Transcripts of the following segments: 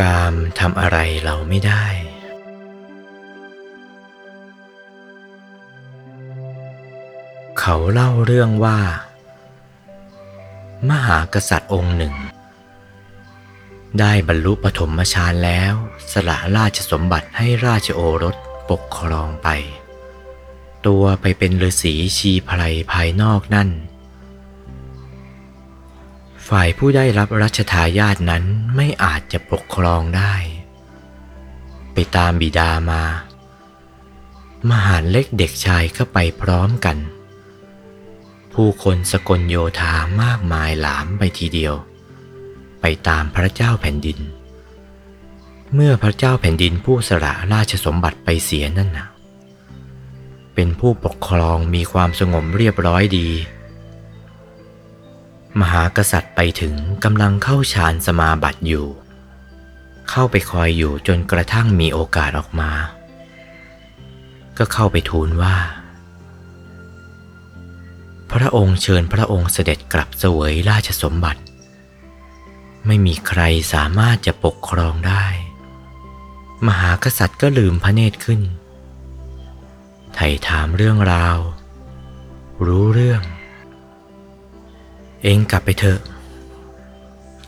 กามทำอะไรเราไม่ได้ เขาเล่าเรื่องว่า มหากษัตริย์องค์หนึ่ง ได้บรรลุปฐมฌานแล้วสละราชสมบัติให้ราชโอรสปกครองไป ตัวไปเป็นฤาษีชีไพรภายนอกนั่น ฝ่ายผู้ได้รับรัชทายาทนั้นไม่อาจจะปกครองได้ ไปตามบิดามามหาดเล็กเด็กชายก็ไปพร้อมกัน ผู้คนสกลโยธามากมายหลามไปทีเดียว ไปตามพระเจ้าแผ่นดิน เมื่อพระเจ้าแผ่นดินผู้สละราชสมบัติไปเสียนั่นนะเป็นผู้ปกครองมีความสงบเรียบร้อยดี มหากษัตริย์ไปถึงกำลังเข้าฌานสมาบัติอยู่ เข้าไปคอยอยู่จนกระทั่งมีโอกาสออกมา ก็เข้าไปทูลว่า พระองค์เชิญพระองค์เสด็จกลับเสวยราชสมบัติ ไม่มีใครสามารถจะปกครองได้ มหากษัตริย์ก็ลืมพระเนตรขึ้น ไถ่ถามเรื่องราว รู้เรื่อง เองกลับไปเถอะ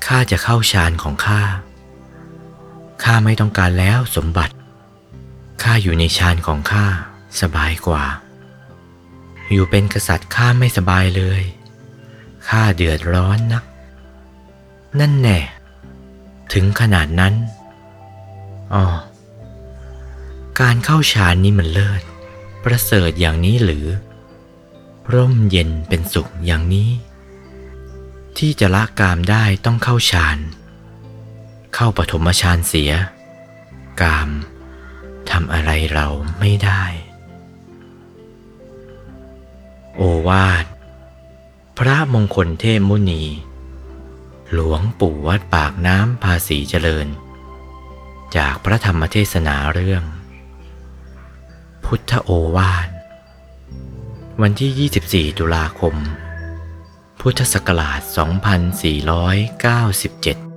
ข้าจะเข้าฌานของข้า ข้าไม่ต้องการแล้วสมบัติ ข้าอยู่ในฌานของข้าสบายกว่า อยู่เป็นกษัตริย์ข้าไม่สบายเลย ข้าเดือดร้อนนัก นั่นแน่ ถึงขนาดนั้น อ๋อ การเข้าฌานนี้มันเลิศ ประเสริฐอย่างนี้หรือ ร่มเย็นเป็นสุขอย่างนี้ ที่จะละกามได้ต้องเข้าฌาน เข้าปฐมฌานเสีย กามทำอะไรเราไม่ได้ โอวาท พระมงคลเทพมุนี หลวงปู่วัดปากน้ำภาษีเจริญ จากพระธรรมเทศนาเรื่อง พุทธโอวาท วันที่ 24 ตุลาคม พุทธศักราช 2497